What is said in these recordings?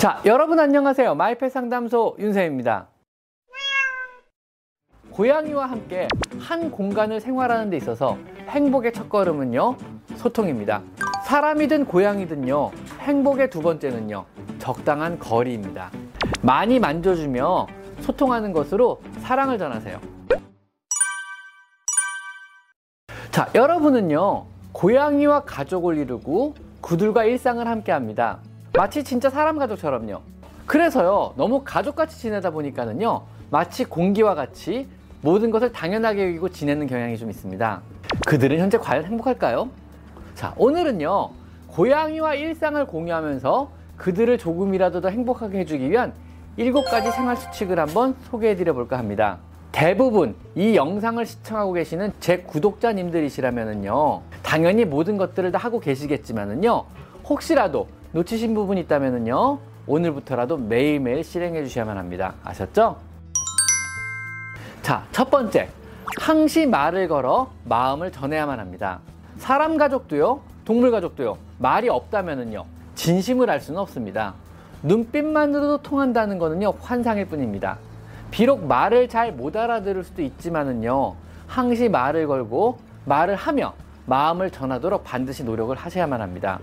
자, 여러분 안녕하세요. 마이펫 상담소 윤세입니다. 고양이와 함께 한 공간을 생활하는 데 있어서 행복의 첫걸음은요, 소통입니다. 사람이든 고양이든요, 행복의 두 번째는요, 적당한 거리입니다. 많이 만져주며 소통하는 것으로 사랑을 전하세요. 자, 여러분은요, 고양이와 가족을 이루고 그들과 일상을 함께 합니다. 마치 진짜 사람 가족처럼요. 그래서요, 너무 가족같이 지내다 보니까는요, 마치 공기와 같이 모든 것을 당연하게 여기고 지내는 경향이 좀 있습니다. 그들은 현재 과연 행복할까요? 자, 오늘은요, 고양이와 일상을 공유하면서 그들을 조금이라도 더 행복하게 해주기 위한 일곱 가지 생활 수칙을 한번 소개해 드려 볼까 합니다. 대부분 이 영상을 시청하고 계시는 제 구독자님들이시라면요. 당연히 모든 것들을 다 하고 계시겠지만은요. 혹시라도 놓치신 부분이 있다면요. 오늘부터라도 매일매일 실행해 주셔야만 합니다. 아셨죠? 자, 첫 번째. 항시 말을 걸어 마음을 전해야만 합니다. 사람 가족도요, 동물 가족도요, 말이 없다면은요, 진심을 알 수는 없습니다. 눈빛만으로도 통한다는 것은요, 환상일 뿐입니다. 비록 말을 잘 못 알아들을 수도 있지만은요, 항시 말을 걸고 말을 하며 마음을 전하도록 반드시 노력을 하셔야만 합니다.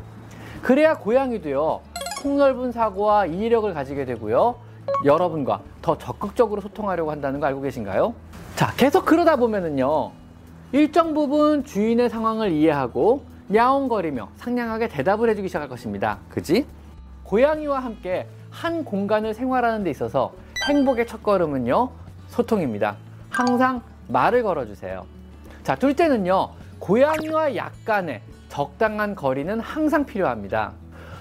그래야 고양이도요, 폭넓은 사고와 이해력을 가지게 되고요, 여러분과 더 적극적으로 소통하려고 한다는 거 알고 계신가요? 자, 계속 그러다 보면은요, 일정 부분 주인의 상황을 이해하고 야옹거리며 상냥하게 대답을 해주기 시작할 것입니다. 그지? 고양이와 함께 한 공간을 생활하는 데 있어서 행복의 첫걸음은요, 소통입니다. 항상 말을 걸어주세요. 자, 둘째는요, 고양이와 약간의 적당한 거리는 항상 필요합니다.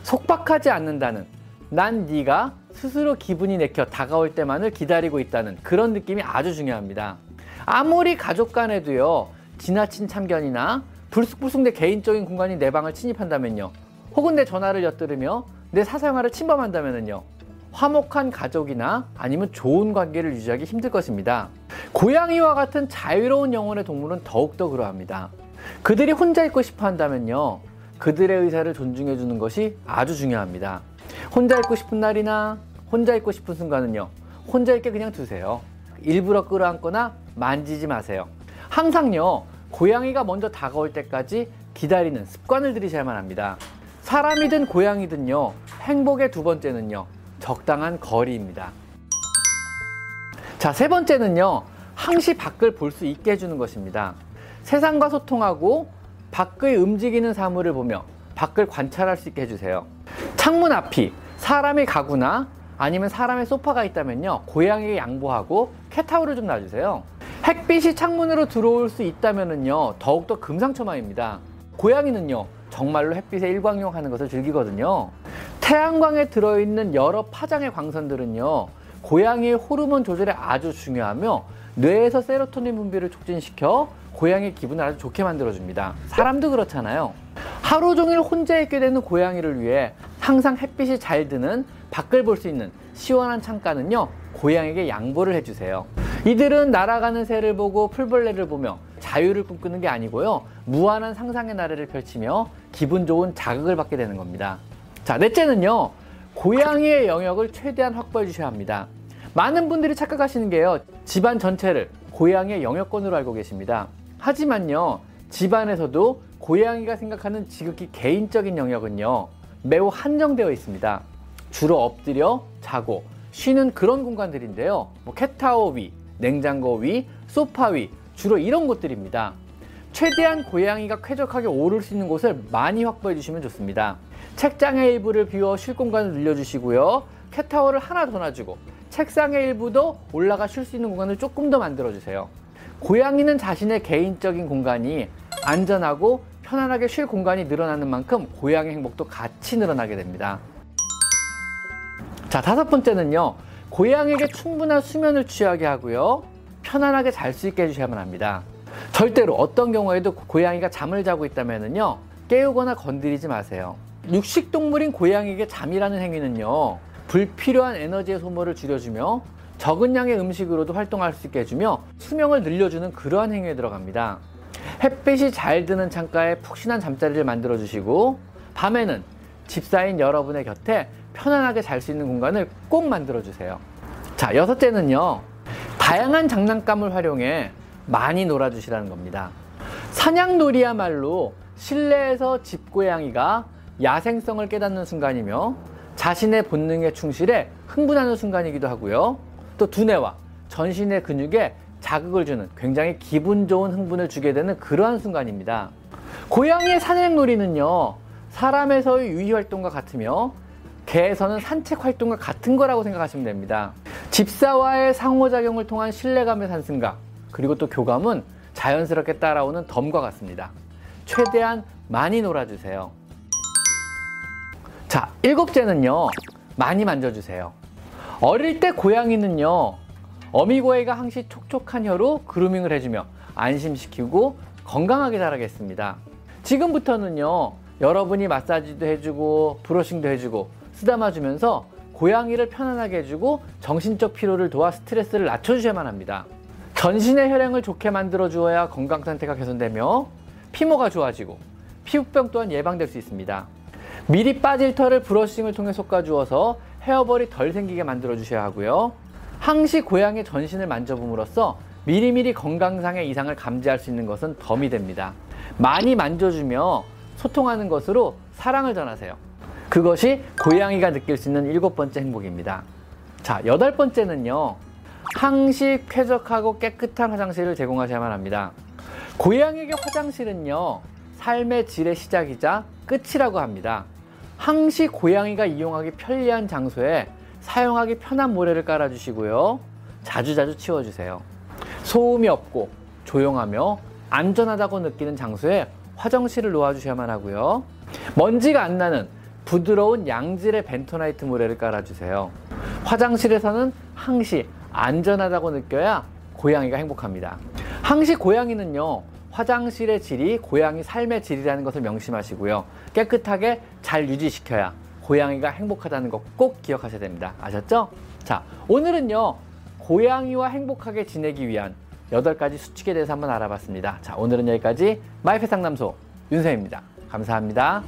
속박하지 않는다는, 난 네가 스스로 기분이 내켜 다가올 때만을 기다리고 있다는 그런 느낌이 아주 중요합니다. 아무리 가족 간에도요, 지나친 참견이나 불쑥불쑥 내 개인적인 공간이 내 방을 침입한다면요. 혹은 내 전화를 엿들으며 내 사생활을 침범한다면요. 화목한 가족이나 아니면 좋은 관계를 유지하기 힘들 것입니다. 고양이와 같은 자유로운 영혼의 동물은 더욱더 그러합니다. 그들이 혼자 있고 싶어 한다면요. 그들의 의사를 존중해 주는 것이 아주 중요합니다. 혼자 있고 싶은 날이나 혼자 있고 싶은 순간은요. 혼자 있게 그냥 두세요. 일부러 끌어안거나 만지지 마세요. 항상요. 고양이가 먼저 다가올 때까지 기다리는 습관을 들이셔야만 합니다. 사람이든 고양이든요. 행복의 두 번째는요. 적당한 거리입니다. 자, 세 번째는요. 항시 밖을 볼 수 있게 해주는 것입니다. 세상과 소통하고 밖의 움직이는 사물을 보며 밖을 관찰할 수 있게 해주세요. 창문 앞이 사람의 가구나 아니면 사람의 소파가 있다면요. 고양이에 양보하고 캣타워를 좀 놔주세요. 햇빛이 창문으로 들어올 수 있다면요. 더욱더 금상첨화입니다. 고양이는요. 정말로 햇빛에 일광욕하는 것을 즐기거든요. 태양광에 들어있는 여러 파장의 광선들은요. 고양이의 호르몬 조절에 아주 중요하며 뇌에서 세로토닌 분비를 촉진시켜 고양이 기분을 아주 좋게 만들어줍니다. 사람도 그렇잖아요. 하루 종일 혼자 있게 되는 고양이를 위해 항상 햇빛이 잘 드는 밖을 볼 수 있는 시원한 창가는요. 고양이에게 양보를 해주세요. 이들은 날아가는 새를 보고 풀벌레를 보며 자유를 꿈꾸는 게 아니고요. 무한한 상상의 나래를 펼치며 기분 좋은 자극을 받게 되는 겁니다. 자, 넷째는요. 고양이의 영역을 최대한 확보해 주셔야 합니다. 많은 분들이 착각하시는 게요. 집안 전체를 고양이의 영역권으로 알고 계십니다. 하지만요. 집안에서도 고양이가 생각하는 지극히 개인적인 영역은요. 매우 한정되어 있습니다. 주로 엎드려 자고 쉬는 그런 공간들인데요. 뭐 캣타워 위, 냉장고 위, 소파 위, 주로 이런 곳들입니다. 최대한 고양이가 쾌적하게 오를 수 있는 곳을 많이 확보해 주시면 좋습니다. 책장의 일부를 비워 쉴 공간을 늘려주시고요. 캣타워를 하나 더 놔주고 책상의 일부도 올라가 쉴 수 있는 공간을 조금 더 만들어주세요. 고양이는 자신의 개인적인 공간이 안전하고 편안하게 쉴 공간이 늘어나는 만큼 고양이 행복도 같이 늘어나게 됩니다. 자, 다섯 번째는요. 고양이에게 충분한 수면을 취하게 하고요. 편안하게 잘 수 있게 해주셔야만 합니다. 절대로 어떤 경우에도 고양이가 잠을 자고 있다면요. 깨우거나 건드리지 마세요. 육식동물인 고양이에게 잠이라는 행위는요. 불필요한 에너지의 소모를 줄여주며 적은 양의 음식으로도 활동할 수 있게 해주며 수명을 늘려주는 그러한 행위에 들어갑니다. 햇빛이 잘 드는 창가에 푹신한 잠자리를 만들어 주시고 밤에는 집사인 여러분의 곁에 편안하게 잘 수 있는 공간을 꼭 만들어 주세요. 자, 여섯째는요. 다양한 장난감을 활용해 많이 놀아 주시라는 겁니다. 사냥놀이야말로 실내에서 집고양이가 야생성을 깨닫는 순간이며 자신의 본능에 충실해 흥분하는 순간이기도 하고요. 또 두뇌와 전신의 근육에 자극을 주는 굉장히 기분 좋은 흥분을 주게 되는 그러한 순간입니다. 고양이의 사냥놀이는요, 사람에서의 유희 활동과 같으며 개에서는 산책 활동과 같은 거라고 생각하시면 됩니다. 집사와의 상호작용을 통한 신뢰감의 상승감, 그리고 또 교감은 자연스럽게 따라오는 덤과 같습니다. 최대한 많이 놀아주세요. 자, 일곱째는요, 많이 만져주세요. 어릴 때 고양이는요, 어미고양이가 항시 촉촉한 혀로 그루밍을 해주며 안심시키고 건강하게 자라겠습니다. 지금부터는요, 여러분이 마사지도 해주고, 브러싱도 해주고, 쓰다마 주면서 고양이를 편안하게 해주고, 정신적 피로를 도와 스트레스를 낮춰주셔야만 합니다. 전신의 혈행을 좋게 만들어 주어야 건강 상태가 개선되며, 피모가 좋아지고, 피부병 또한 예방될 수 있습니다. 미리 빠질 털을 브러싱을 통해 솎아 주어서 헤어볼이 덜 생기게 만들어 주셔야 하고요. 항시 고양이 전신을 만져봄으로써 미리미리 건강상의 이상을 감지할 수 있는 것은 덤이 됩니다. 많이 만져주며 소통하는 것으로 사랑을 전하세요. 그것이 고양이가 느낄 수 있는 일곱 번째 행복입니다. 자, 여덟 번째는요. 항시 쾌적하고 깨끗한 화장실을 제공하셔야만 합니다. 고양이에게 화장실은요. 삶의 질의 시작이자 끝이라고 합니다. 항시 고양이가 이용하기 편리한 장소에 사용하기 편한 모래를 깔아주시고요. 자주 자주 치워주세요. 소음이 없고 조용하며 안전하다고 느끼는 장소에 화장실을 놓아주셔야만 하고요. 먼지가 안 나는 부드러운 양질의 벤토나이트 모래를 깔아주세요. 화장실에서는 항시 안전하다고 느껴야 고양이가 행복합니다. 항시 고양이는요, 화장실의 질이 고양이 삶의 질이라는 것을 명심하시고요. 깨끗하게 잘 유지시켜야 고양이가 행복하다는 것 꼭 기억하셔야 됩니다. 아셨죠? 자, 오늘은요, 고양이와 행복하게 지내기 위한 8가지 수칙에 대해서 한번 알아봤습니다. 자, 오늘은 여기까지 마이페 상담소 윤쌤입니다. 감사합니다.